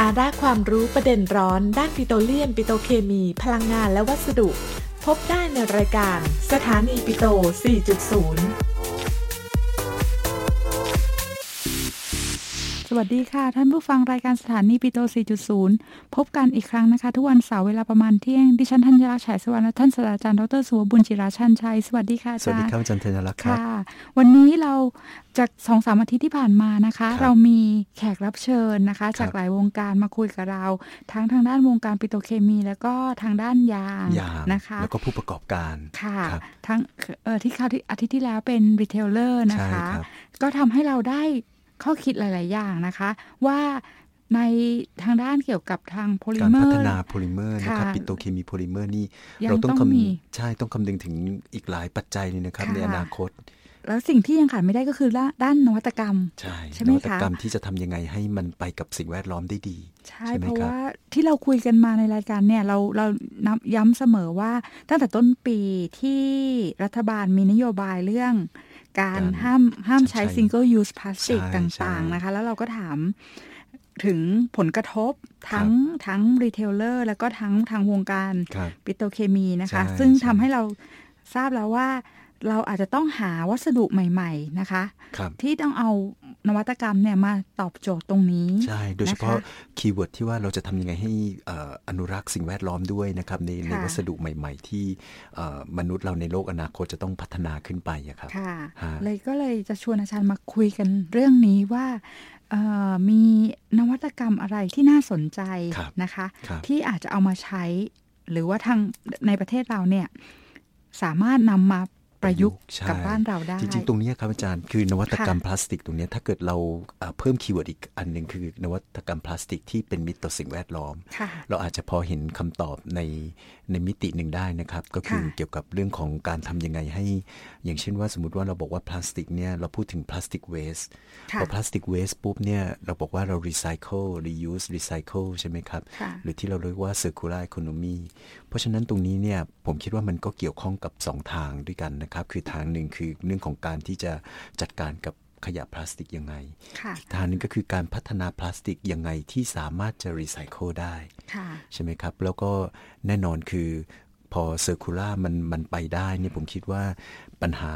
สาระความรู้ประเด็นร้อน ด้านปิโตรเลียม ปิโตรเคมี พลังงานและวัสดุ พบได้ในรายการ สถานีปิโต 4.0 วัสดีค่ะ ท่านผู้ฟังรายการสถานีปิโต 4.0 พบกันอีกครั้งนะคะ ทุกวันเสาร์เวลาประมาณเที่ยง ดิฉันธัญรักษ์ฉายสวรรค์และท่านศาสตราจารย์ดรสุวบุญจิราชันชัย สวัสดีค่ะอาสวัสจารดีย์ครับอาจารย์ธัญรักษ์ครับค่ะ วันนี้เราจากสองสามอาทิตย์ที่ผ่านมานะคะครับเรามีแขกรับเชิญนะคะครับจากหลายวงการมาคุยกับเรา ทั้งทางด้านวงการปิโตรเคมี แล้วก็ทางด้านยางยางนะคะ แล้วก็ผู้ประกอบการค่ะครับทั้งเอ่อที่คราวที่อาทิตย์ที่แล้วเป็น retailer นะใช่คะครับก็ทำให้เราได้ ข้อคิดหลาย ๆ อย่างนะคะ ว่าในทางด้านเกี่ยวกับทางการพัฒนาโพลิเมอร์โพลิเมอร์นะครับค่ะปิโตรเคมีโพลิเมอร์นี่ยังเราต้องต้องคมีำใช่ต้องคำนึงถึงอีกหลายปัจจัยเลยนะครับค่ะในอนาคต แล้วสิ่งที่ยังขาดไม่ได้ก็คือด้านนวัตกรรม ใช่ใช่ไหมนวัตกรรมที่จะทำยังไงให้มันไปกับสิ่งแวดล้อมได้ดีใช่ใช่ไหมเพราะครับว่าที่เราคุยกันมาในรายการเนี่ยเราเรานำย้ำเสมอว่าตั้งแต่ต้นปีที่รัฐบาลมีนโยบายเรื่อง การห้ามห้ามใช้ใช่ single use plastic ใช่ใช่ต่างๆนะคะ แล้วเราก็ถามถึงผลกระทบทั้งทั้ง retailer แล้วก็ทั้งทางวงการครับปิโตรเคมีนะคะใช่ซึ่งใช่ทำให้เราทราบแล้วว่า เราอาจจะต้องหาวัสดุใหม่ๆนะคะครับที่ต้องเอานวัตกรรมเนี่ยมาตอบโจทย์ตรงนี้ ใช่ โดยเฉพาะนะคะ keyword ที่ว่าเราจะทำยังไงให้เอ่ออนุรักษ์สิ่งแวดล้อมด้วยนะครับ ในในค่ะวัสดุใหม่ ๆ ที่เอ่อมนุษย์เราในโลกอนาคตจะต้องพัฒนาขึ้นไปอะครับค่ะฮะเลยก็เลยจะชวนอาจารย์มาคุยกันเรื่องนี้ว่าเอ่อมีนวัตกรรมอะไรที่น่าสนใจครับนะคะครับที่อาจจะเอามาใช้ หรือว่าทางในประเทศเราเนี่ยสามารถนำมา ประยุกต์ใช้กับบ้านเราได้ จริงๆ ตรงเนี้ยครับอาจารย์คือนวัตกรรมค่ะพลาสติกตรงเนี้ยถ้าเกิดเราเอ่อเพิ่ม keyword อีกอันหนึ่งคือนวัตกรรมพลาสติกที่เป็นมิตรต่อสิ่งแวดล้อมค่ะเราอาจจะพอเห็นคำตอบใน ในมิติหนึ่งได้นะครับ ก็คือค่ะเกี่ยวกับเรื่องของการทำยังไงให้ อย่างเช่นว่าสมมติว่าเราบอกว่าพลาสติกเนี่ยเราพูดถึง plastic waste ค่ะพอ plastic waste ปุ๊บเนี่ยเราบอกว่าเรารีไซเคิล reuse รีไซเคิลใช่ไหมครับค่ะหรือที่เราเรียกว่า circular economy เพราะฉะนั้นตรงนี้เนี่ยผมคิดว่ามันก็เกี่ยวข้องกับ 2 ทางด้วยกันนะครับ คือทางหนึ่งคือเรื่องของการที่จะจัดการกับ ขยะพลาสติกยังไงค่ะอีกทางหนึ่งก็คือการพัฒนาพลาสติกยังไงที่สามารถจะรีไซเคิลได้ค่ะใช่ไหมครับ แล้วก็แน่นอนคือพอ circular มันมันไปได้เนี่ยผมคิดว่าปัญหา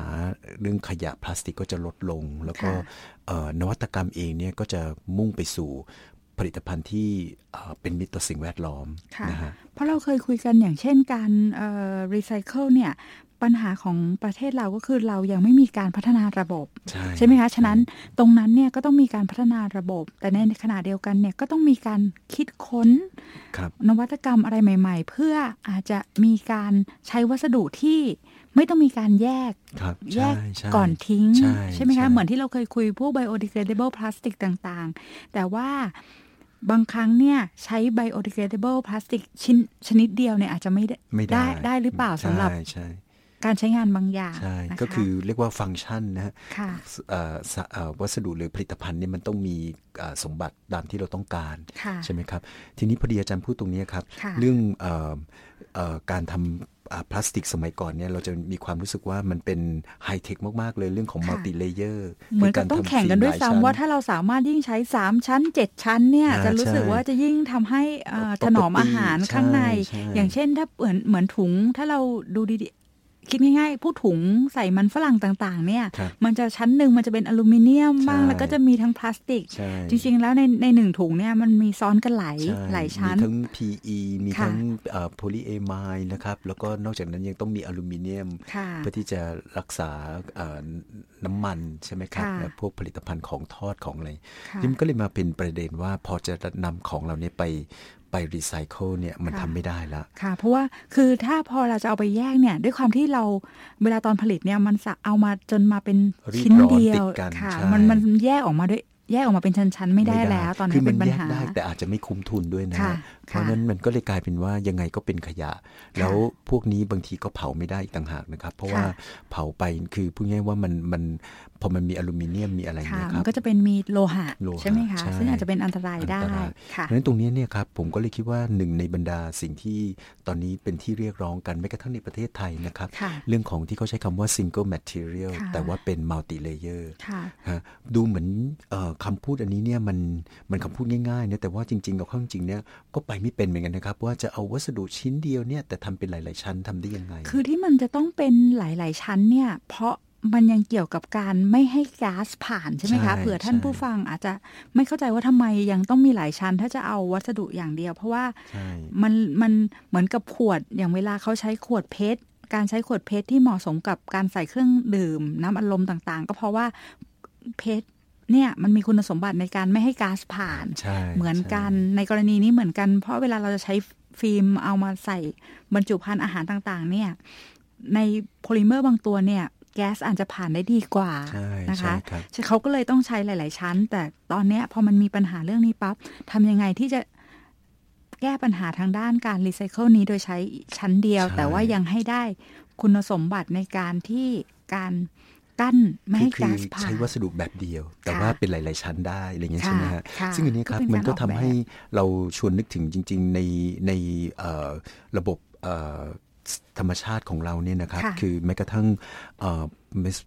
เรื่องขยะพลาสติกก็จะลดลง แล้วก็ค่ะเอ่อนวัตกรรมเองเนี่ยก็จะมุ่งไปสู่ผลิตภัณฑ์ที่เอ่อเป็นมิตรต่อสิ่งแวดล้อมค่ะนะฮะเพราะเราเคยคุยกันอย่างเช่นการรีไซเคิลเนี่ย ปัญหาของประเทศเราก็คือเรายังไม่มีการพัฒนาระบบใช่ไหมคะ ฉะนั้นตรงนั้นเนี่ยก็ต้องมีการพัฒนาระบบ แต่ในขณะเดียวกันเนี่ยก็ต้องมีการคิดค้นครับนวัตกรรมอะไรใหม่ ๆ เพื่ออาจจะมีการใช้วัสดุที่ไม่ต้องมีการแยกครับแยกใช่ใช่ก่อนทิ้ง ใช่ไหมใช่คะ เหมือนที่เราเคยคุยพวก biodegradable plastic ต่างๆ แต่ว่าบางครั้งเนี่ยใช้ biodegradable plastic ชิ้นชนิดเดียวเนี่ยอาจจะไม่ได้ไม่ได้ได้หรือเปล่าสำหรับใช่ใช่ การใช้งานบางอย่างใช่นะคะก็คือเรียกว่าฟังก์ชันนะฮะค่ะเอ่อสะเอ่อวัสดุหรือผลิตภัณฑ์เนี่ยมันต้องมีเอ่อสมบัติตามที่เราต้องการค่ะใช่ไหมครับ ทีนี้พอดีอาจารย์พูดตรงนี้ครับค่ะเรื่องเอ่อเอ่อการทำอ่าพลาสติกสมัยก่อนเนี่ยเราจะมีความรู้สึกว่ามันเป็นไฮเทคมาก ๆ เลยเรื่องของ multilayer เหมือนกับต้องแข่งกันด้วยซ้ำว่าถ้าเราสามารถยิ่งใช้ 3 ชั้น 7 ชั้นเนี่ยอ่าจะรู้สึกใช่ว่าจะยิ่งทำให้เอ่อ property ถนอมอาหารข้างในใช่อย่างเช่นถ้าเหมือนเหมือนถุงถ้าเราดูดีๆ คิดง่ายๆ พวกถุงใส่มันฝรั่งต่างๆ เนี่ยครับมันจะชั้นหนึ่งมันจะเป็นอลูมิเนียมบ้างใช่แล้วก็จะมีทั้งพลาสติกใช่จริงๆ แล้วในในหนึ่งถุงเนี่ยมันมีซ้อนกันหลายใช่หลายชั้น มีทั้ง PE มีค่ะทั้งโพลีเอไมล์นะครับ แล้วก็นอกจากนั้นยังต้องมีอลูมิเนียมค่ะเพื่อที่จะรักษาเอ่อน้ำมันใช่ไหมครับค่ะและพวกผลิตภัณฑ์ของทอดของอะไรค่ะนี่มันก็เลยมาเป็นประเด็นว่าพอจะนำของเราเนี่ยไป ไปรีไซเคิลเนี่ยมันค่ะทำไม่ได้ละค่ะ เพราะว่าคือถ้าพอเราจะเอาไปแยกเนี่ย ด้วยความที่เราเวลาตอนผลิตเนี่ยมันสะเอามาจนมาเป็นรีดชิ้นร้อนเดียติวดกันค่ะใช่มันมันแยกออกมาด้วยแยกออกมาเป็นชั้นๆ ไม่ได้แล้ว ตอนนั้คืนมัเป็นปัญแยกหาได้แต่อาจจะไม่คุ้มทุนด้วยนะค่ะ เพราะฉะนั้นมันก็เลยกลายเป็นว่ายังไงก็เป็นขยะ แล้วพวกนี้บางทีก็เผาไม่ได้อีกต่างหากนะครับ เพราะว่าเผาไปคือพูดง่ายๆว่ามันมันพอมันมีอลูมิเนียมมีอะไรค่ะเนี่ยคมัรันบก็จะเป็นมีโลหะโลหะใช่ไหมคะใช่ซึ่งอาจจะเป็นอันตรายได้อันตรายค่ะเพราะฉะนั้นตรงนี้เนี่ยครับผมก็เลยคิดว่าหนึ่งในบรรดาสิ่งที่ตอนนี้เป็นที่เรียกร้องกันแม้กระทั่งในประเทศไทยนะครับค่ะเรื่องของที่เขาใช้คำว่า single material ค่ะแต่ว่าเป็น multi layer ค่ะฮะดูเหมือนเออคำพูดอันนี้เนี่ยมันมันคำพูดง่ายๆเนี่ยแต่ว่าจริงๆกับข้อจริงเนี่ยก็ไปไม่เป็นเหมือนกันนะครับ ว่าจะเอาวัสดุชิ้นเดียวเนี่ยแต่ทำเป็นหลาย ๆ ชั้นทำได้ยังไง คือที่มันจะต้องเป็นหลาย ๆ ชั้นเนี่ย เพราะมันยังเกี่ยวกับการไม่ให้ก๊าซผ่านใช่ไหมคะใช่เผื่อท่านใช่ผู้ฟังอาจจะไม่เข้าใจว่าทำไมยังต้องมีหลายชั้น ถ้าจะเอาวัสดุอย่างเดียว เพราะว่าใช่มันมันเหมือนกับขวดอย่างเวลาเขาใช้ขวดเพชรการใช้ขวดเพชรที่เหมาะสมกับการใส่เครื่องดื่ม น้ำอัดลมต่างๆ ก็เพราะว่าเพชร เนี่ยมันมีคุณสมบัติในการไม่ให้ก๊าซผ่านใช่เหมือนกันใช่ในกรณีนี้เหมือนกัน เพราะเวลาเราจะใช้ฟิล์มเอามาใส่บรรจุภัณฑ์อาหารต่างๆ เนี่ยในโพลิเมอร์บางตัวเนี่ยแก๊สอาจจะผ่านได้ดีกว่าใช่นะคะใช่ครับเขาก็เลยต้องใช้หลาย ๆ ชั้น แต่ตอนเนี้ยพอมันมีปัญหาเรื่องนี้ปั๊บทำยังไงที่จะแก้ปัญหาทางด้านการรีไซเคิลนี้โดยใช้ชั้นเดียวใช่แต่ว่ายังให้ได้คุณสมบัติในการที่การ กั้นไม่ให้คือก๊าซคือผ่านใช้วัสดุแบบเดียว แต่ค่ะว่าเป็นหลาย ๆ ชั้นได้อะไรเงี้ยค่ะใช่ไหมฮะค่ะซึ่งอันนี้ครับก็เป็นมันก็การออกทำแบบให้เราชวนนึกถึงจริง ๆ ในในเอ่อระบบเอ่อธรรมชาติของเราเนี่ยนะครับค่ะคือแม้กระทั่งเอ่อ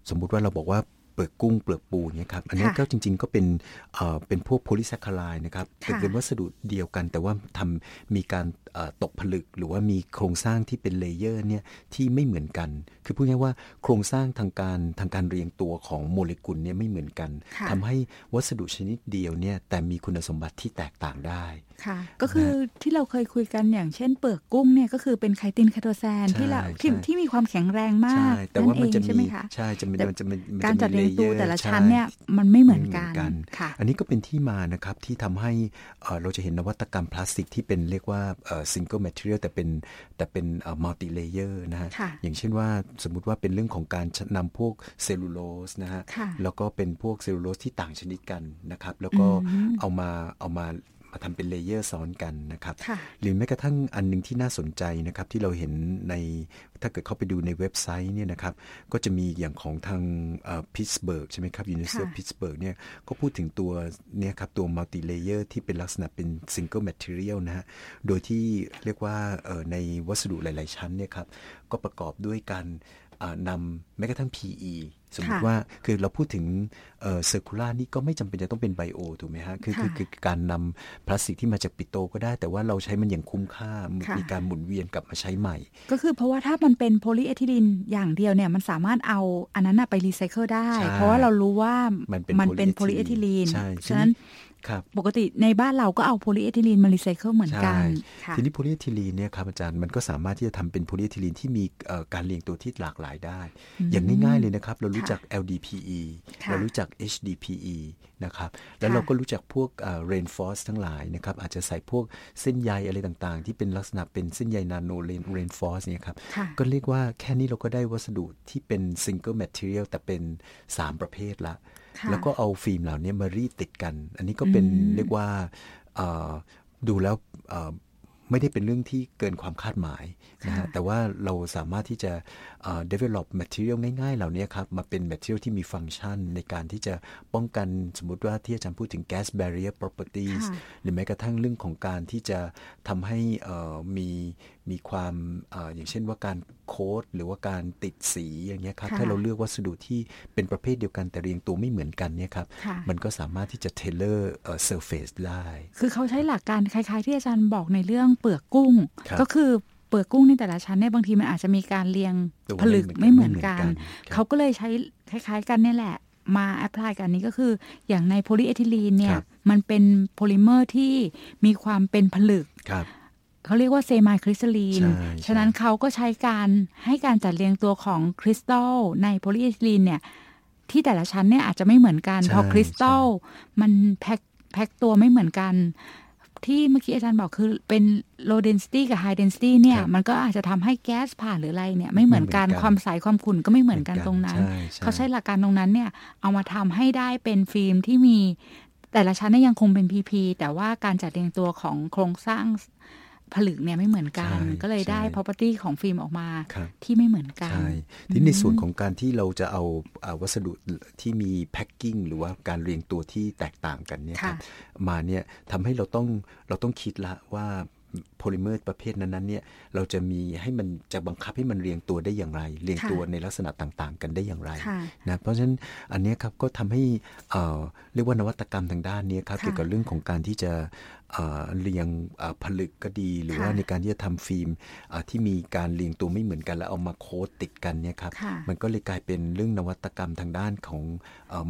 สมมุติว่าเราบอกว่าเปลือกกุ้งเปลือกปูเนี่ยครับอันนี้ค่ะก็จริง ๆ ก็เป็นเอ่อเป็นพวกโพลีแซคคาไรด์นะครับค่ะเป็นวัสดุเดียวกัน แต่ว่าทำมีการเอ่อ ตกผลึกหรือว่ามีโครงสร้างที่เป็น layer เนี่ยที่ไม่เหมือนกัน คือพูดง่ายๆว่าโครงสร้างทางการทางการเรียงตัวของโมเลกุลเนี่ยไม่เหมือนกันค่ะทำให้วัสดุชนิดเดียวเนี่ยแต่มีคุณสมบัติที่แตกต่างได้ค่ะ ก็คือที่เราเคยคุยกันอย่างเช่นเปลือกกุ้งเนี่ยก็คือเป็นไคตินไคโตแซนใช่ที่เราที่ใช่ที่มีความแข็งแรงมาใช่กแต่ว่ามันเองจะใช่ไหมมีคะใช่จะมีแต่มันจะมีมันการจะจัดมีเรียงตัว layer แต่ละใช่ชั้นเนี่ยมันไม่เหมือนไม่กันค่ะ อันนี้ก็เป็นที่มานะครับที่ทำให้เอ่อเราจะเห็นนวัตกรรมพลาสติกที่เป็นเรียกว่าเอ่อ single material แต่เป็นแต่เป็นเอ่อ multi layer นะฮะค่ะอย่างเช่นว่าสมมุติว่าเป็นเรื่องของการนำพวกเซลลูโลสนะฮะค่ะแล้วก็เป็นพวกเซลลูโลสที่ต่างชนิดกันนะครับแล้วก็อืมเอามาเอามา มาทำเป็น layer ซ้อนกันนะครับค่ะหรือแม้กระทั่งอันหนึ่งที่น่าสนใจนะครับที่เราเห็นในถ้าเกิดเข้าไปดูในเว็บไซต์เนี่ยนะครับก็จะมีอย่างของทางพิตสเบิร์กใช่ไหมครับ University of ค่ะ Pittsburgh เนี่ยก็พูดถึงตัวเนี่ยครับตัว multilayer ที่เป็นลักษณะเป็น single material นะฮะโดยที่เรียกว่าเอ่อในวัสดุหลาย ๆ ชั้นเนี่ยครับก็ประกอบด้วยการอ่า นำแม้กระทั่ง PE สมมติค่ะว่าคือเราพูดถึงเอ่อ circular นี่ก็ไม่จำเป็นจะต้องเป็น bio ถูกไหมฮะคือคือค่ะคือการนำพลาสติกที่มาจากปิโตรก็ได้ แต่ว่าเราใช้มันอย่างคุ้มค่าค่ะมีการหมุนเวียนกลับมาใช้ใหม่ ก็คือเพราะว่าถ้ามันเป็นโพลีเอทิลีนอย่างเดียวเนี่ยมันสามารถเอาอันนั้นน่ะไปรีไซเคิลได้ใช่เพราะว่าเรารู้ว่ามันเป็นมันเป็นโพลีเอทิลีนใช่ฉะนั้น ครับปกติในบ้านเราก็เอาโพลีเอทิลีนมารีไซเคิลเหมือนกันใช่ค่ะทีนี้โพลีเอทิลีนเนี่ยครับอาจารย์มันก็สามารถที่จะทำเป็นโพลีเอทิลีนที่มีเอ่อการเรียงตัวที่หลากหลายได้ อย่างง่ายๆเลยนะครับ เรารู้จัก LDPE ค่ะเรารู้จัก HDPE นะครับแล้วค่ะเราก็รู้จักพวกเอ่อ reinforce ทั้งหลายนะครับอาจจะใส่พวกเส้นใยอะไรต่างๆ ที่เป็นลักษณะเป็นเส้นใยนาโน Rainforest เนี่ยครับค่ะก็เรียกว่าแค่นี้เราก็ได้วัสดุที่เป็น single material แต่เป็น 3 ประเภทละค่ะ แล้วก็เอาฟิล์มเหล่านี้มารีดติดกัน อันนี้ก็เป็นอืมเรียกว่าเอ่อดูแล้วเอ่อไม่ได้เป็นเรื่องที่เกินความคาดหมายนะฮะค่ะแต่ว่าเราสามารถที่จะเอ่อ develop material ง่ายๆ เหล่านี้ครับ มาเป็น material ที่มีฟังก์ชันในการที่จะป้องกันสมมุติว่าที่อาจารย์พูดถึง gas barrier properties ค่ะหรือแม้กระทั่งเรื่องของการที่จะทำให้เอ่อมีมีความเอออย่างเช่นว่าการโค้ดหรือว่าการติดสีอย่างเงี้ยครับค่ะถ้าเราเลือกวัสดุที่เป็นประเภทเดียวกันแต่เรียงตัวไม่เหมือนกันเนี่ยครับค่ะมันก็สามารถที่จะ tailor เอ่อ surface ได้ คือเขาใช้หลักการคล้าย ๆ ที่อาจารย์บอกในเรื่องเปลือกกุ้งครับก็คือเปลือกกุ้งในแต่ละชั้นเนี่ยบางทีมันอาจจะมีการเรียงตัวผลึกไม่ไม่เหเหมืมืออนนกักันนครับเขาก็เลยใช้คล้าย ๆ กันเนี่ยแหละมา apply กันนี้ก็คืออย่างในโพลีเอทิลีนเนี่ครับมันเป็นโพลิเมอร์ที่มีความเป็นผลึกครับ เขาเรียกว่าเซม i คริสตัลลีนใช่ใช่ฉะนั้นเขาก็ใช้การให้การจัดเรียงตัวของคริสตัลในโพลีเอทิลีนเนี่ย ที่แต่ละชั้นเนี่ยอาจจะไม่เหมือนกันใช่เพราะคริสตัลมัน pack pack ตัวไม่เหมือนกัน ที่เมื่อกี้อาจารย์บอกคือเป็น low density กับ high density เนี่ยครับมันก็อาจจะทำให้แก๊สผ่านหรืออะไรเนี่ยไม่เหมือนกันไม่เหมือนกันความใสความขุ่นก็ไม่เหมือนกันตรงนั้นใช่ใช่เขาใช้หลักการตรงนั้นเนี่ย เอามาทำให้ได้เป็นฟิล์มที่มีแต่ละชั้นเนี่ยยังคงเป็น PE แต่ว่าการจัดเรียงตัวของโครงสร้าง ผลึกเนี่ยไม่เหมือนกันใช่ก็เลยได้ใช่ property ของฟิล์มออกมาครับที่ไม่เหมือนกัน ใช่ทีนี้ในส่วนของการที่เราจะเอาอ่าวัสดุที่มี packing หรือว่าการเรียงตัวที่แตกต่างกันเนี่ยครับค่ะมาเนี่ยทำให้เราต้องเราต้องคิดละว่าโพลิเมอร์ประเภทนั้นๆเนี่ยเราจะมีให้มันจะบังคับให้มันเรียงตัวได้อย่างไร เรียงตัวในลักษณะต่างๆ กันได้อย่างไรค่ะนะเพราะฉะนั้นอันเนี้ยครับก็ทำให้เอ่อเรียกว่านวัตกรรมทางด้านเนี้ยครับค่ะเกี่ยวกับเรื่องของการที่จะ เอ่อเรียงเอ่อผลึกก็ดี หรือว่าค่ะในการที่จะทำฟิล์มเอ่อที่มีการเรียงตัวไม่เหมือนกันแล้วเอามา coat ติดกันเนี่ยครับค่ะมันก็เลยกลายเป็นเรื่องนวัตกรรมทางด้านของ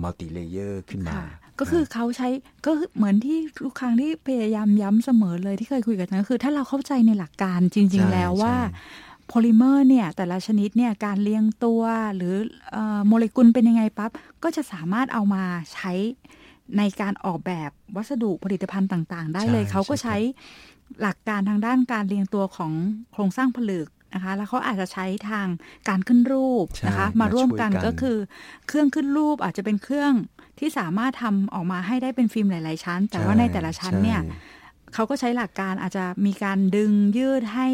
multilayer ขึ้นมาค่ะก็คือเขาใช้ก็เหมือนที่ทุกครั้งที่พยายามย้ำเสมอเลยที่เคยคุยกันนะคือ ถ้าเราเข้าใจในหลักการจริงๆใช่แล้วว่าใช่โพลิเมอร์เนี่ยแต่ละชนิดเนี่ยการเรียงตัวหรือเอ่อโมเลกุลเป็นยังไงปั๊บก็จะสามารถเอามาใช้ ในการออกแบบวัสดุผลิตภัณฑ์ต่าง ๆ ได้เลยใช่เขาก็ใช่ใช้หลักการทางด้านการเรียงตัวของโครงสร้างผลึกนะคะ แล้วเขาอาจจะใช้ทางการขึ้นรูปนะคะใช่มาร่วมกันมาช่วยกันก็คือ เครื่องขึ้นรูปอาจจะเป็นเครื่องที่สามารถทำออกมาให้ได้เป็นฟิล์มหลาย ๆ ชั้น แต่ว่าในแต่ละชั้นเนี่ยใช่เขาก็ใช้หลักการอาจจะมีการดึงยืดให้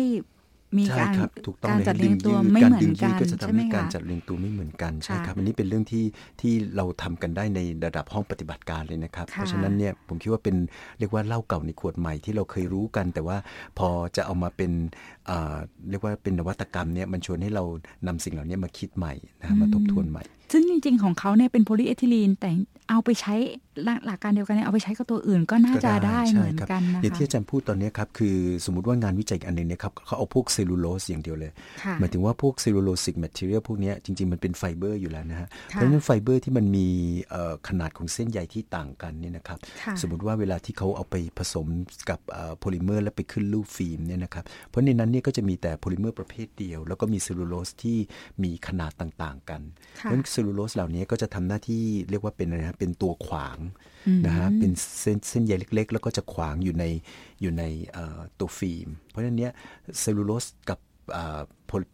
มีใช่การครับถูกต้องการเลยจัดเรียงตัวดึยืดไม่เหมือนกันารดึงยืดก็จะใช่ทำไหมให้การคะจัดเรียงตัวไม่เหมือนกันใช่ค่ะครับอันนี้เป็นเรื่องที่ที่เราทำกันได้ในระดับห้องปฏิบัติการเลยนะครับค่ะเพราะฉะนั้นเนี่ยผมคิดว่าเป็นเรียกว่าเหล้าเก่าในขวดใหม่ที่เราเคยรู้กัน แต่ว่าพอจะเอามาเป็นอ่า เรียกว่าเป็นนวัตกรรมเนี่ยมันชวนให้เรานำสิ่งเหล่านี้มาคิดใหม่นะมาทบทวนใหม่ ซึ่งจริง ๆ ของเขาเนี่ยเป็นโพลีเอทิลีนแต่เอาไปใช้หลักหลักการเดียวกันเนี่ยเอาไปใช้กับตัวอื่นก็น่าจะได้ใช่เหมือนครับกันนะอย่างคะที่อาจารย์พูดตอนนี้ครับคือสมมติว่างานวิจัยอันหนึ่งเนี่ยครับเขาเอาพวกเซลลูโลสอย่างเดียวเลยค่ะหมายถึงว่าพวก cellulosic material พวกเนี้ยจริง ๆ มันเป็นไฟเบอร์อยู่แล้วนะฮะค่ะเพราะฉะนั้นไฟเบอร์ที่มันมีเอ่อขนาดของเส้นใยที่ต่างกันเนี่ยนะครับค่ะสมมติว่าเวลาที่เขาเอาไปผสมกับโพลิเมอร์ แล้วไปขึ้นรูปฟิล์มเนี่ยนะครับเพราะในนั้นเนี่ยก็จะมีแต่โพลิเมอร์ประเภทเดียว แล้วก็มีเซลลูโลสที่มีขนาดต่างๆ กันค่ะเพราะฉะนั้นเซลลูโลสเหล่านี้ก็จะทำหน้าที่เรียกว่าเป็นอะไรนะเป็นตัวขวางนะฮะเป็นเส้นเส้นใยเล็ก ๆ แล้วก็จะขวางอยู่ในอยู่ในเอ่อตัวฟิล์ม เพราะฉะนั้นเนี่ยเซลลูโลสกับอ่า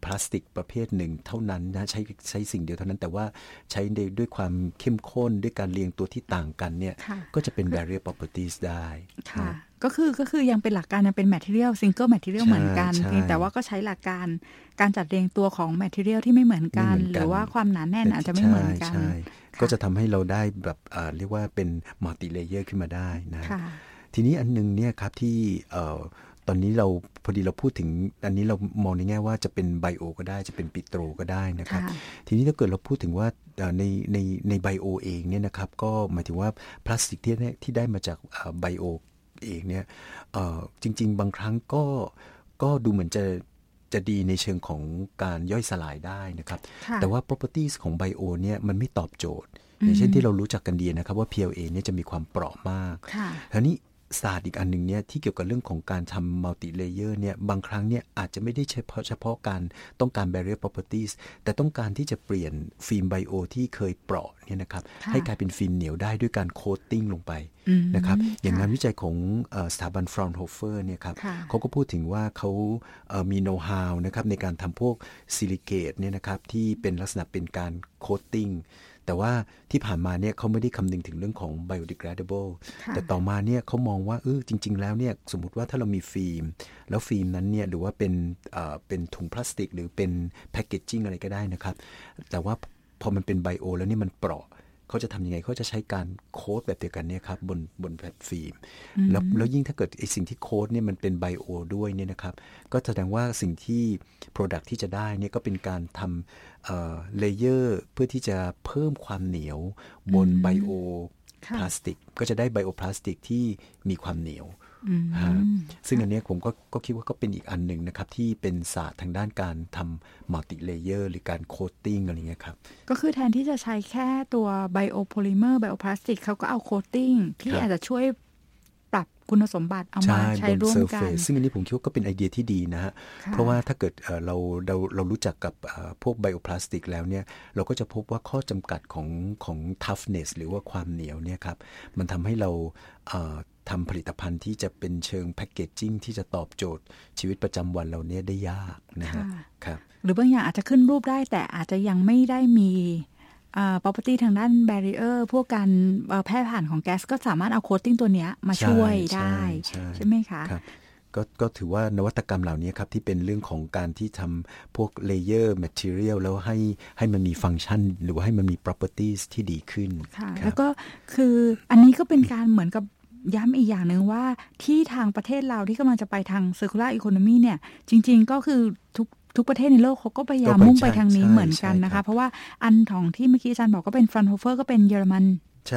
พลาสติกประเภทหนึ่งเท่านั้นนะใช้ใช้สิ่งเดียวเท่านั้นแต่ว่าใช้ในด้วยความเข้มข้นด้วยการเรียงตัวที่ต่างกันเนี่ยค่ะก็จะเป็น barrier properties ได้ค่ะนะก็คือก็คือยังเป็นหลักการยังเป็น material single material ใช่เหมือนกันใช่เพียงแต่ว่าก็ใช้หลักการการจัดเรียงตัวของ material ที่ไม่เหมือนกันไม่เหมือนกันหรือว่าความหนาแน่นอาจจะไม่เหมือนกันใช่ใช่ค่ะก็จะทำให้เราได้แบบอ่าเรียกว่าเป็น multilayer ขึ้นมาได้นะค่ะทีนี้อันหนึ่งเนี่ยครับที่เอ่อ ตอนนี้เราพอดีเราพูดถึง อันนี้เรามองในแง่ว่าจะเป็น bio ก็ได้จะเป็นปิโตรก็ได้นะครับค่ะทีนี้ถ้าเกิดเราพูดถึงว่าเอ่อในในใน bio เองเนี่ยนะครับ ก็หมายถึงว่าพลาสติกที่ได้ที่ได้มาจาก bio เองเนี่ยเอ่อจริง ๆ บางครั้งก็ก็ดูเหมือนจะจะดีในเชิงของการย่อยสลายได้นะครับค่ะแต่ว่า properties ของ bio เนี่ยมันไม่ตอบโจทย์อย่างเช่นที่เรารู้จักกันดีนะครับว่า PLA เนี่ยจะมีความเปราะมากค่ะทีนี้ ศาสตร์อีกอันหนึ่งเนี่ยที่เกี่ยวกับเรื่องของการทำ multilayer เนี่ยบางครั้งเนี่ยอาจจะไม่ได้เฉพาะเฉพาะการต้องการ barrier properties แต่ต้องการที่จะเปลี่ยนฟิล์ม bio ที่เคยเปราะเนี่ยนะครับค่ะให้กลายเป็นฟิล์มเหนียวได้ด้วยการ coating ลงไปอืมนะครับอย่างค่ะงานวิจัยของเอ่อสถาบัน Fraunhofer เนี่ยครับค่ะเขาก็พูดถึงว่าเขาเอ่อมีโน้ตฮาวนะครับในการทำพวกซิลิเกตเนี่ยนะครับที่เป็นลักษณะเป็นการ coating แต่ว่าที่ผ่านมาเนี่ยเขาไม่ได้คำนึงถึงเรื่องของ biodegradable ค่ะแต่ต่อมาเนี่ยเขามองว่าเออจริง ๆ แล้วเนี่ยสมมุติว่าถ้าเรามีฟิล์ม แล้วฟิล์มนั้นเนี่ยหรือว่าเป็นเอ่อเป็นถุงพลาสติก หรือเป็น packaging อะไรก็ได้นะครับ แต่ว่าพอมันเป็น bio แล้วเนี่ยมันเปราะ เขาจะทำยังไงเขาจะใช้การ coat แบบเดียวกันเนี่ยครับบนบนแผ่นฟิล์มแล้วแล้วยิ่งถ้าเกิดไอสิ่งที่ coat เนี่ยมันเป็น bio ด้วยเนี่ยนะครับ ก็แสดงว่าสิ่งที่ Product ที่จะได้เนี่ยก็เป็นการทำ layer เพื่อที่จะเพิ่มความเหนียวบน bio ค่ะพลาสติก ก็จะได้ bioplastic ที่มีความเหนียวอืมฮะ ซึ่งอันเนี้ยผมก็ก็คิดว่าก็เป็นอีกอันหนึ่งนะครับ ที่เป็นศาสตร์ทางด้านการทำ multilayer หรือการ coating อะไรเงี้ยครับ ก็คือแทนที่จะใช้แค่ตัว biopolymer bioplastic เขาก็เอา coating ที่ครับอาจจะช่วยปรับคุณสมบัติเอามาใช้บนร่วม surface ซึ่งอันนี้ผมคิดว่าก็เป็นไอเดียที่ดีนะฮะค่ะเพราะว่าถ้าเกิดเอ่อเราเราเรารู้จักกับเอ่อพวก bioplastic แล้วเนี่ย เราก็จะพบว่าข้อจำกัดของของ toughness หรือว่าความเหนียวเนี่ยครับ มันทำให้เราเอ่อ ทำผลิตภัณฑ์ที่จะเป็นเชิง packaging ที่จะตอบโจทย์ชีวิตประจำวันเราเนี่ยได้ยากนะฮะค่ะครับหรือบางอย่างอาจจะขึ้นรูปได้แต่อาจจะยังไม่ได้มีอ่า property ทางด้าน barrier พวกการเอ่อแพร่ผ่านของแก๊สก็สามารถเอา coating ตัวเนี้ยมาช่วยใช่ได้ใช่ใช่ไหมคะครับก็ก็ถือว่านวัตกรรมเหล่านี้ครับ ที่เป็นเรื่องของการที่ทำพวกเลเยอร์ material แล้วให้ให้มันมีฟังก์ชัน หรือว่าให้มันมี properties ที่ดีขึ้นค่ะครับแล้วก็คืออันนี้ก็เป็นการเหมือนกับ ย้ำอีกอย่างหนึ่งว่าที่ทางประเทศเราที่กำลังจะไปทาง circular economy เนี่ยจริง ๆ ก็คือทุกทุกประเทศในโลกเขาก็พยายามมุ่งไปทางนี้เหมือนกันนะคะ เพราะว่าอันของที่เมื่อกี้อาจารย์บอกก็เป็น Fraunhofer ก็เป็นเยอรมัน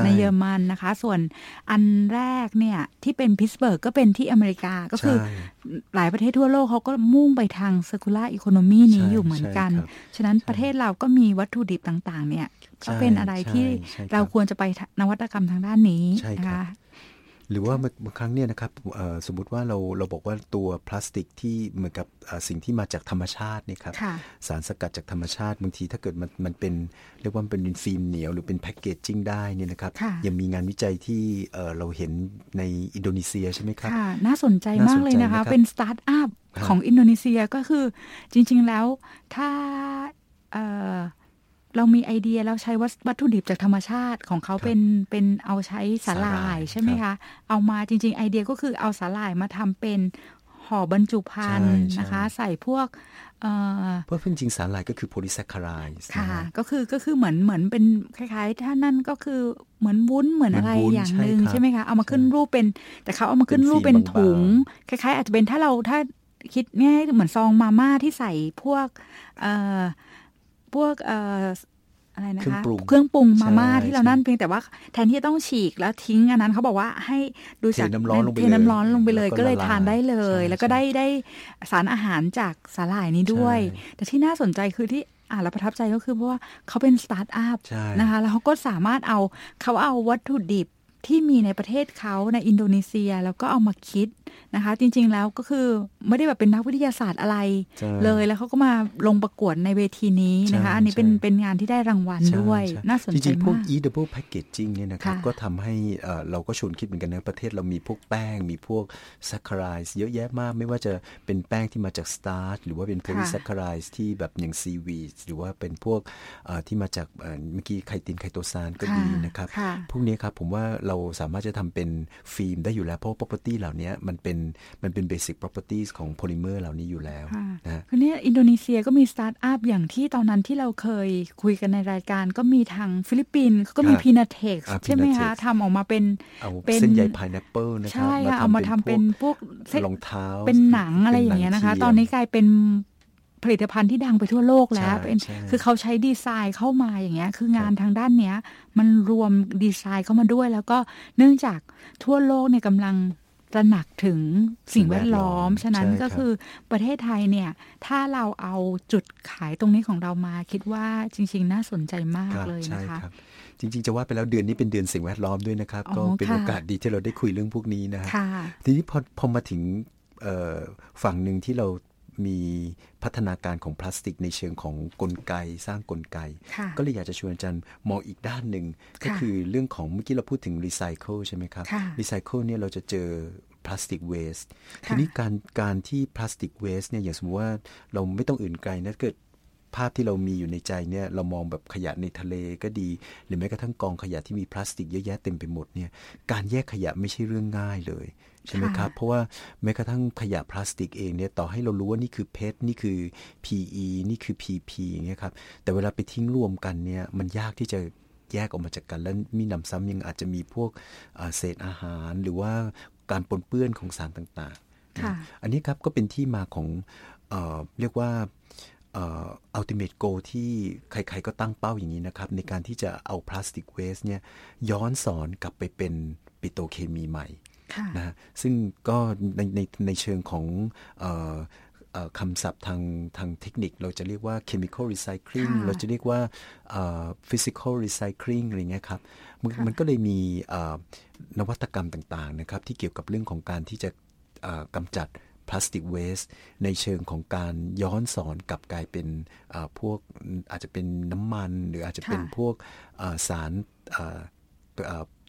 ในเยอรมันนะคะ ส่วนอันแรกเนี่ยที่เป็น Pittsburgh ก็เป็นที่อเมริกาก็คือ หลายประเทศทั่วโลกเขาก็มุ่งไปทาง circular economy นี้อยู่เหมือนกัน ฉะนั้นประเทศเราก็มีวัตถุดิบต่าง ๆ เนี่ย ก็เป็นอะไรที่เราควรจะไปนวัตกรรมทางด้านนี้นะคะ หรือว่าบางครั้งเนี่ยนะครับสมมติว่าเราเราบอกว่าตัวพลาสติกที่เหมือนกับสิ่งที่มาจากธรรมชาตินี่ครับสารสกัดจากธรรมชาติบางทีถ้าเกิดมันมันเป็นเรียกว่าเป็นฟิล์มเหนียวหรือเป็น packaging ได้เนี่ยนะครับยังมีงานวิจัยที่เราเห็นในอินโดนีเซียใช่ไหมครับน่าสนใจมากเลยนะคะเป็นสตาร์ทอัพของอินโดนีเซียก็คือจริง ๆแล้วถ้า เรามีไอเดียแล้วใช้วัตถุดิบจากธรรมชาติของเขาเป็นเป็นเอาใช้สาหร่ายใช่ไหมคะ เอามาจริง ๆ ไอเดียก็คือเอาสาหร่ายมาทำเป็นห่อบรรจุภัณฑ์นะคะ ใส่พวกเพราะจริงๆสาหร่ายก็คือโพลิแซคคารายค่ะ ก็คือก็คือเหมือนเหมือนเป็นคล้ายๆ ถ้านั่นก็คือเหมือนวุ้นเหมือนอะไรอย่างหนึ่งใช่ไหมคะเอามาขึ้นรูปเป็น แต่เขาเอามาขึ้นรูปเป็นถุง คล้าย ๆ อาจจะเป็นถ้าเราถ้าคิดง่ายเหมือนซองมาม่าที่ใส่พวก พวกเอ่ออะไรนะคะเครื่องปรุงมาม่าที่เรานั่นเพียงแต่ว่าแทนที่จะต้องฉีกแล้วทิ้งอันนั้นเขาบอกว่าให้ดูจากเทน้ำร้อนลงไปเลยเทน้ำร้อนลงไปเลยก็เลยทานได้เลย แล้วก็ได้ได้สารอาหารจากสาหร่ายนี้ด้วย แต่ที่น่าสนใจคือที่อ่านแล้วประทับใจก็คือเพราะว่าเขาเป็นสตาร์ทอัพนะคะแล้วเขาก็สามารถเอาเขาเอาวัตถุดิบ ที่มีในประเทศเขาในอินโดนีเซียแล้วก็เอามาคิดนะคะ จริงๆแล้วก็คือไม่ได้แบบเป็นนักวิทยาศาสตร์อะไร เลยแล้วเขาก็มาลงประกวดในเวทีนี้นะคะ อันนี้เป็นเป็นงานที่ได้รางวัลด้วย น่าสนใจมากจริงๆพวก e-double packaging เนี่ยนะครับก็ทำให้เราก็ชวนคิดเหมือนกันนะประเทศเรามีพวกแป้ง มีพวกซัคคารายเยอะแยะมาก ไม่ว่าจะเป็นแป้งที่มาจากสตาร์ชหรือว่าเป็นโพลีซัคคารายที่แบบอย่างซีวีดหรือว่าเป็นพวกที่มาจากเมื่อกี้ไคตินไคโตซานก็ดีนะครับพวกนี้ครับผมว่าเราสามารถจะทำเป็นฟิล์มได้อยู่แล้ว เพราะ property เหล่านี้มันเป็นมันเป็น basic properties ของโพลิเมอร์เหล่านี้อยู่แล้วนะคือเนี่ยอินโดนีเซียก็มีสตาร์ทอัพอย่างที่ตอนนั้นที่เราเคยคุยกันในรายการ ก็มีทางฟิลิปปินส์ก็มี Piñatex ใช่ไหมคะทำออกมาเป็นเป็นเส้นใย pineapple นะครับใช่ค่ะเอามาทำเป็นพวกรองเท้าเป็นหนังอะไรอย่างเงี้ยนะคะ ตอนนี้กลายเป็น ผลิตภัณฑ์ที่ดังไปทั่วโลกแล้วเป็นคือเขาใช้ดีไซน์เข้ามาอย่างเงี้ย คืองานทางด้านเนี้ย มันรวมดีไซน์เข้ามาด้วย แล้วก็เนื่องจากทั่วโลกเนี่ยกำลังตระหนักถึงสิ่งแวดล้อม ฉะนั้นก็คือประเทศไทยเนี่ย ถ้าเราเอาจุดขายตรงนี้ของเรามา คิดว่าจริง ๆ น่าสนใจมากเลยนะคะ จริง ๆ จะว่าไปแล้วเดือนนี้เป็นเดือนสิ่งแวดล้อมด้วยนะครับ ก็เป็นโอกาสดีที่เราได้คุยเรื่องพวกนี้นะทีนี้พอพอมาถึงฝั่งหนึ่งที่เรา มีพัฒนาการของพลาสติกในเชิงของกลไกสร้างกลไก ก็เลยอยากจะชวนอาจารย์มองอีกด้านหนึ่ง ก็คือเรื่องของเมื่อกี้เราพูดถึงรีไซเคิลใช่ไหมครับรีไซเคิลเนี่ยเราจะเจอ plastic waste ทีนี้การการที่ plastic waste เนี่ยอย่างสมมติว่าเราไม่ต้องอื่นไกลนะเกิดภาพที่เรามีอยู่ในใจเนี่ยเรามองแบบขยะในทะเลก็ดี หรือแม้กระทั่งกองขยะที่มีพลาสติกเยอะแยะเต็มไปหมดเนี่ยการแยกขยะไม่ใช่เรื่องง่ายเลย ใช่ไหมครับ เพราะว่าแม้กระทั่งขยะพลาสติกเองเนี่ยต่อให้เรารู้ว่านี่คือ PET นี่คือ PE นี่คือ PP อย่างเงี้ยครับแต่เวลาไปทิ้งรวมกันเนี่ยมันยากที่จะแยกออกมาจากกันแล้วมิหนำซ้ำยังอาจจะมีพวกเศษอาหารหรือว่าการปนเปื้อนของสารต่างๆ อันนี้ครับก็เป็นที่มาของเอเรียกว่า ultimate goal ที่ใครๆก็ตั้งเป้าอย่างนี้นะครับ ในการที่จะเอา plastic waste เนี่ยย้อนสอนกลับไปเป็นปิโตเคมีใหม่ นะซึ่งก็ในในในเชิงของคำศัพท์ทางทางเทคนิค เราจะเรียกว่า chemical recycling เราจะเรียกว่า physical recycling อะไรเงี้ยครับมันก็เลยมีนวัตกรรมต่างๆนะครับที่เกี่ยวกับเรื่องของการที่จะกำจัดพลาสติกเวสในเชิงของการย้อนสอนกลับกลายเป็นพวกอาจจะเป็นน้ำมัน หรืออาจจะเป็นพวกสาร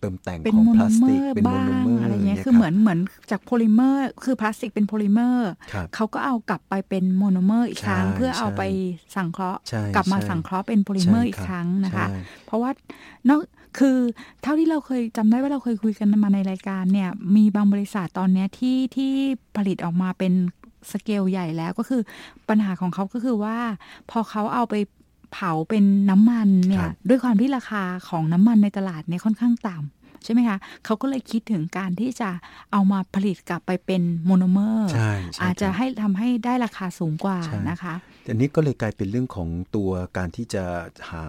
เติมแต่งของพลาสติกเป็นโมโนเมอร์อะไรเงี้ยคือเหมือนเหมือนจากโพลิเมอร์ คือพลาสติกเป็นโพลิเมอร์เขาก็เอากลับไปเป็นโมโนเมอร์อีกครั้ง เพื่อเอาไปสังเคราะห์ กลับมาสังเคราะห์เป็นโพลิเมอร์อีกครั้งนะคะ เพราะว่านอกคือเท่าที่เราเคยจำได้ว่าเราเคยคุยกันมาในรายการเนี่ย มีบางบริษัทตอนนี้ที่ที่ผลิตออกมาเป็นสเกลใหญ่แล้วก็คือปัญหาของเขาก็คือว่า พอเขาเอาไป เผาเป็นน้ำมันเนี่ยด้วยความที่ราคาของน้ำมันในตลาดเนี่ยค่อนข้างต่ำใช่ไหมคะเขาก็เลยคิดถึงการที่จะเอามาผลิตกลับไปเป็นโมโนเมอร์ใช่ใช่อาจจะครับให้ทำให้ได้ราคาสูงกว่าใช่นะคะอันนี้ก็เลยกลายเป็นเรื่องของตัวการที่จะหา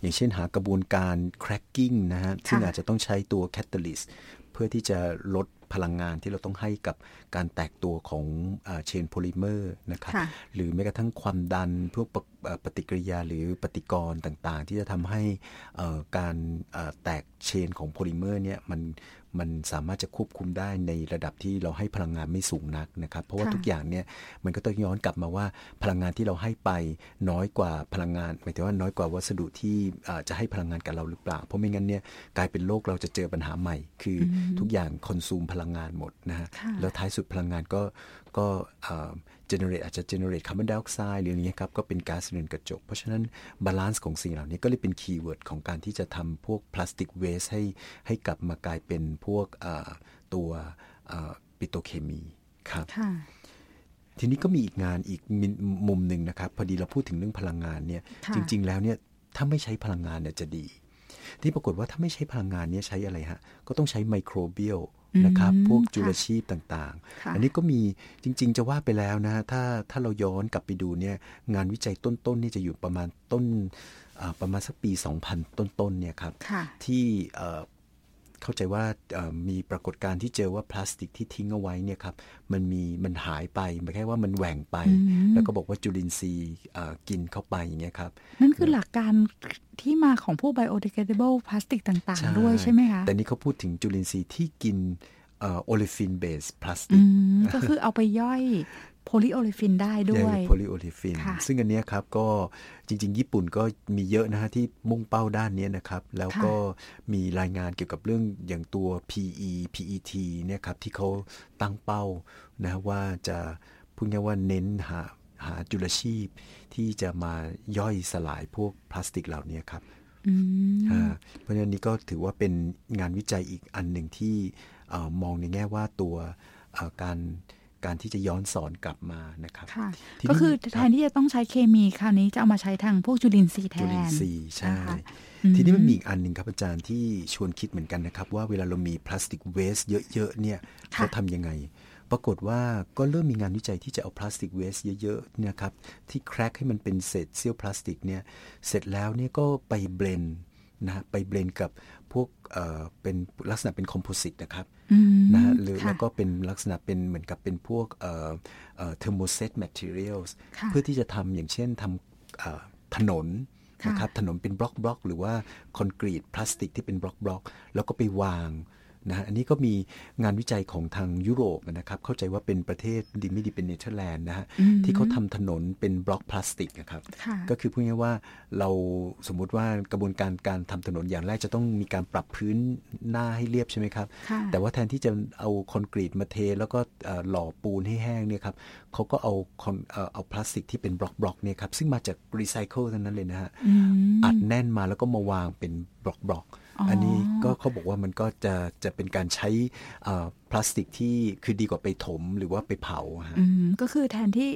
อย่างเช่นหากระบวนการ cracking นะฮะซึ่งอาจจะต้องใช้ตัว catalyst เพื่อที่จะลด พลังงานที่เราต้องให้กับการแตกตัวของ chain โพลิเมอร์นะครับค่ะหรือแม้กระทั่งความดันพวกปฏิเอ่อปฏิกิริยาหรือปฏิกรณ์ต่างๆ ที่จะทำให้เอ่อการเอ่อแตก chain ของโพลิเมอร์เนี่ยมัน มันสามารถจะควบคุมได้ในระดับที่เราให้พลังงานไม่สูงนักนะครับ เพราะว่าค่ะทุกอย่างเนี่ยมันก็ต้องย้อนกลับมาว่าพลังงานที่เราให้ไปน้อยกว่าพลังงานหมายถึงว่าน้อยกว่าวัสดุที่เอ่อจะให้พลังงานกับเราหรือเปล่า เพราะไม่งั้นเนี่ยกลายเป็นโลกเราจะเจอปัญหาใหม่ คือทุกอย่าง consume พลังงานหมดนะฮะค่ะแล้วท้ายสุดพลังงานก็ก็ เอ่อ generate อาจจะ generate คาร์บอนไดออกไซด์หรืออย่างเงี้ยครับก็เป็นก๊าซเรือนกระจก เพราะฉะนั้น balance ของสิ่งเหล่านี้ก็เลยเป็น keyword ของการที่จะทำพวก plastic waste ให้ให้กลับมากลายเป็นพวกเอ่อตัวปิโตรเคมีครับค่ะทีนี้ก็มีอีกงานอีกมิมุมหนึ่งนะครับ พอดีเราพูดถึงเรื่องพลังงานเนี่ยค่ะจริง ๆ แล้วเนี่ยถ้าไม่ใช้พลังงานเนี่ยจะดี ที่ปรากฏว่าถ้าไม่ใช้พลังงานเนี่ยใช้อะไรฮะก็ต้องใช้ไมโครเบียล นะครับอืมพวกค่ะจุลชีพต่างค่ะๆอันนี้ก็มีจริง ๆ จะว่าไปแล้วนะ ถ้าถ้าเราย้อนกลับไปดูเนี่ยงานวิจัยต้นๆนี่จะอยู่ประมาณต้นอ่าประมาณสักปี 2000 ต้นๆเนี่ยครับค่ะที่ เอ่อเข้าใจว่าเอ่อมีปรากฏการณ์ที่เจอว่าพลาสติกที่ทิ้งเอาไว้เนี่ยครับมันมีมันหายไปไม่ใช่ว่ามันแหว่งไปอืมแล้วก็บอกว่าจุลินทรีย์เอ่อกินเข้าไปอย่างเงี้ยครับ นั่นคือหลักการที่มาของพวก biodegradable พลาสติกต่างใช่ๆด้วยใช่ไหมคะ แต่นี่เขาพูดถึงจุลินทรีย์ที่กิน olefin-based พลาสอืติกอืมก็คือเอาไปย่อย polyolefin ได้ด้วยโพลีโอลิฟินค่ะซึ่งอันเนี้ยครับก็จริง ๆ ญี่ปุ่นก็มีเยอะนะฮะที่มุ่งเป้าด้านเนี้ยนะครับ แล้วก็มีรายงานเกี่ยวกับเรื่องอย่างตัว PE PET เนี่ยครับที่เขาตั้งเป้านะฮะว่าจะพูดง่ายๆว่าเน้นหาหาจุลชีพที่จะมาย่อยสลายพวกพลาสติกเหล่านี้ครับอืมอ่าเพราะฉะนั้นนี่ก็ถือว่าเป็นงานวิจัยอีกอันหนึ่งที่เออมองในแง่ว่าตัวเอ่อการ การที่จะย้อนสอนกลับมานะครับค่ะทีนี้ก็คือแทนที่จะต้องใช้เคมีคราวนี้จะเอามาใช้ทางพวกจุลินทรีย์แทจุลินนทรีย์ใช่นะคะอืมทีนี้มันมีอีกอันหนึ่งครับอาจารย์ที่ชวนคิดเหมือนกันนะครับ ว่าเวลาเรามีพลาสติก waste เยอะๆเนี่ยค่ะเขาทำยังไง ปรากฏว่าก็เริ่มมีงานวิจัยที่จะเอาพลาสติก waste เยอะๆเนี่ยนะครับที่ crack ให้มันเป็นเศษเสี้ยวพลาสติกเนี่ยเสร็จแล้วเนี่ยก็ไป blend นะฮะไป blend กับพวกเอ่อเป็นลักษณะเป็น composite นะครับอืม นะฮะหรือค่ะแล้วก็เป็นลักษณะเป็นเหมือนกับเป็นพวกเอ่อเอ่อ thermoset materials ค่ะเพื่อที่จะทำอย่างเช่นทำเอ่อถนนค่ะนะครับถนนเป็นบล็อกบล็อกหรือว่าคอนกรีตพลาสติกที่เป็นบล็อกบล็อกแล้วก็ไปวาง นะฮะอันนี้ก็มีงานวิจัยของทางยุโรปนะครับ เข้าใจว่าเป็นประเทศดีไม่ดีเป็นเนเธอร์แลนด์นะฮะอืมที่เขาทำถนนเป็นบล็อกพลาสติกนะครับค่ะก็คือพูดง่ายๆว่าเราสมมุติว่ากระบวนการการทำถนนอย่างแรกจะต้องมีการปรับพื้นหน้าให้เรียบใช่ไหมครับค่ะแต่ว่าแทนที่จะเอาคอนกรีตมาเท แล้วก็เอ่อหล่อปูนให้แห้งเนี่ยครับเขาก็เอาคอนเอ่อเอาพลาสติกที่เป็นบล็อกบล็อกเนี่ยครับซึ่งมาจากรีไซเคิลทั้งนั้นเลยนะฮะอืมอัดแน่นมาแล้วก็มาวางเป็นบล็อกบล็อก อ๋ออัอันนี้ก็เขาบอกว่ามันก็จะจะเป็นการใช้เอ่อพลาสติกที่คือดีกว่าไปถมหรือว่าไปเผาฮะอืมก็คือแทนที่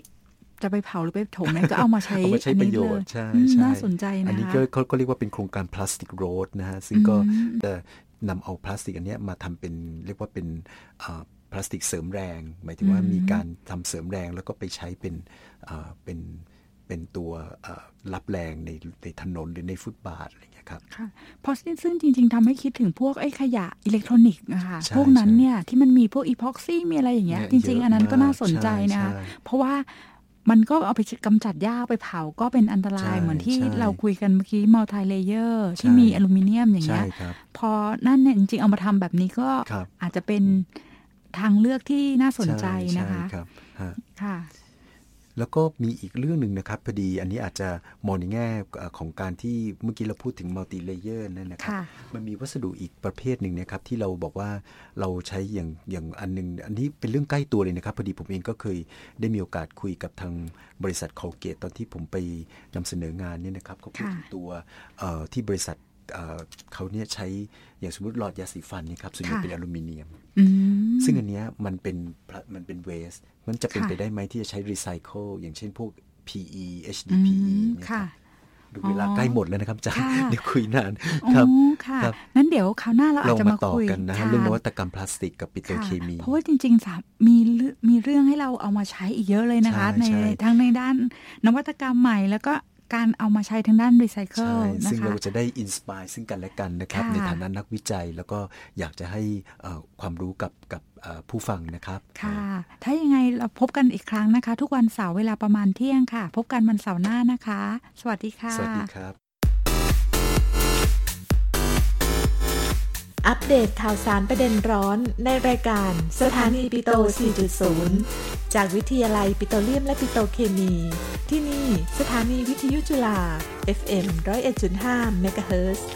จะไปเผาหรือไปถมเนี่ยก็เอามาใช้เอามาใช้ประโยชน์ใช่อืมใช่น่าสนใจนะคะอันนี้ก็เขาก็เรียกว่าเป็นโครงการ plastic road นะฮะซึ่งก็อืมจะนำเอาพลาสติกอันเนี้ยมาทำเป็นเรียกว่าเป็นอ่าพลาสติกเสริมแรง หมายถึงว่ามีการทำเสริมแรงแล้วก็ไปใช้เป็นอ่าเป็นเป็นตัวอ่ารับแรงในในถนนหรือในฟุตบาทอะไรอย่างเงี้ย ครับค่ะเพราะซึ่งจริง ๆทำให้คิดถึงพวกไอ้ขยะอิเล็กทรอนิกส์นะคะใช่พวกนั้นใช่เนี่ยที่มันมีพวก epoxy มีอะไรอย่างเงี้ยเนี่ยจริงๆอันนั้นก็เยอะมากน่าสนใจนะคะใช่ใช่เพราะว่ามันก็เอาไปกำจัดอย่างไปเผาก็เป็นอันตรายใช่เหมือนที่ใช่เราคุยกันเมื่อกี้ multilayer ที่ใช่มีอลูมิเนียมอย่างใช่เงี้ยครับพอนั่นเนี่ยจริงๆเอามาทำแบบนี้ก็ครับอาจจะเป็นทางเลือกที่น่าสนใจช่นะคะใช่ครับฮะค่ะ แล้วก็มีอีกเรื่องหนึ่งนะครับพอดีอันนี้อาจจะมองในแง่เอ่อของการที่เมื่อกี้เราพูดถึง multilayer นั่นนะครับค่ะมันมีวัสดุอีกประเภทหนึ่งนะครับที่เราบอกว่าเราใช้อย่างอย่างอันหนึ่ง อันนี้เป็นเรื่องใกล้ตัวเลยนะครับพอดีผมเองก็เคยได้มีโอกาสคุยกับทางบริษัทคอลเกตตอนที่ผมไปนำเสนองานเนี่ยนะครับเขาพูดถึงค่ะตัวเอ่อที่บริษัทเอ่อเขาเนี่ยใช้อย่างสมมติหลอดยาสีฟันนี่ครับส่วนใหญ่ค่ะเป็นอลูมิเนียมอืมซึ่งอันเนี้ยมันเป็นพลามันเป็น waste มันจะเป็นค่ะไปได้ไหมที่จะใช้รีไซเคิลอย่างเช่นพวก PE อื HDPE มเนี่ยคค่ะรับดูเวลาอ๋อใกล้หมดแล้วนะครับอาจารย์ค่ะเดี๋ยวคุยนานอ๋อครับค่ะครับงั้นเดี๋ยวคราวหน้าเราเราอาจจะมามาต่อคุยกันนะฮะค่ะเรื่องนวัตกรรมพลาสติกกับปิโตรค่ะเคมี เพราะว่าจริงๆสามมีเรื่องมีเรื่องให้เราเอามาใช้อีกเยอะเลยนะคะใช่ในใช่ทั้งในด้านนวัตกรรมใหม่แล้วก็ การเอามาใช้ทางด้านรีไซเคิลใช่นะคะซึ่งเราจะได้ inspire ซึ่งกันและกันนะครับค่ะในฐานะนักวิจัยแล้วก็อยากจะให้เอ่อความรู้กับกับเอ่อผู้ฟังนะครับ ค่ะ ถ้ายังไงเราพบกันอีกครั้งนะคะ ทุกวันเสาร์เวลาประมาณเที่ยงค่ะ พบกันวันเสาร์หน้านะคะ สวัสดีค่ะ สวัสดีครับ อัปเดตข่าวสารประเด็นร้อนในรายการสถานีปิโตร 4.0 จากวิทยาลัยปิโตรเลียมและปิโตเคมี ที่นี่สถานีวิทยุจุฬา FM 101.5 เมกะเฮิรตซ์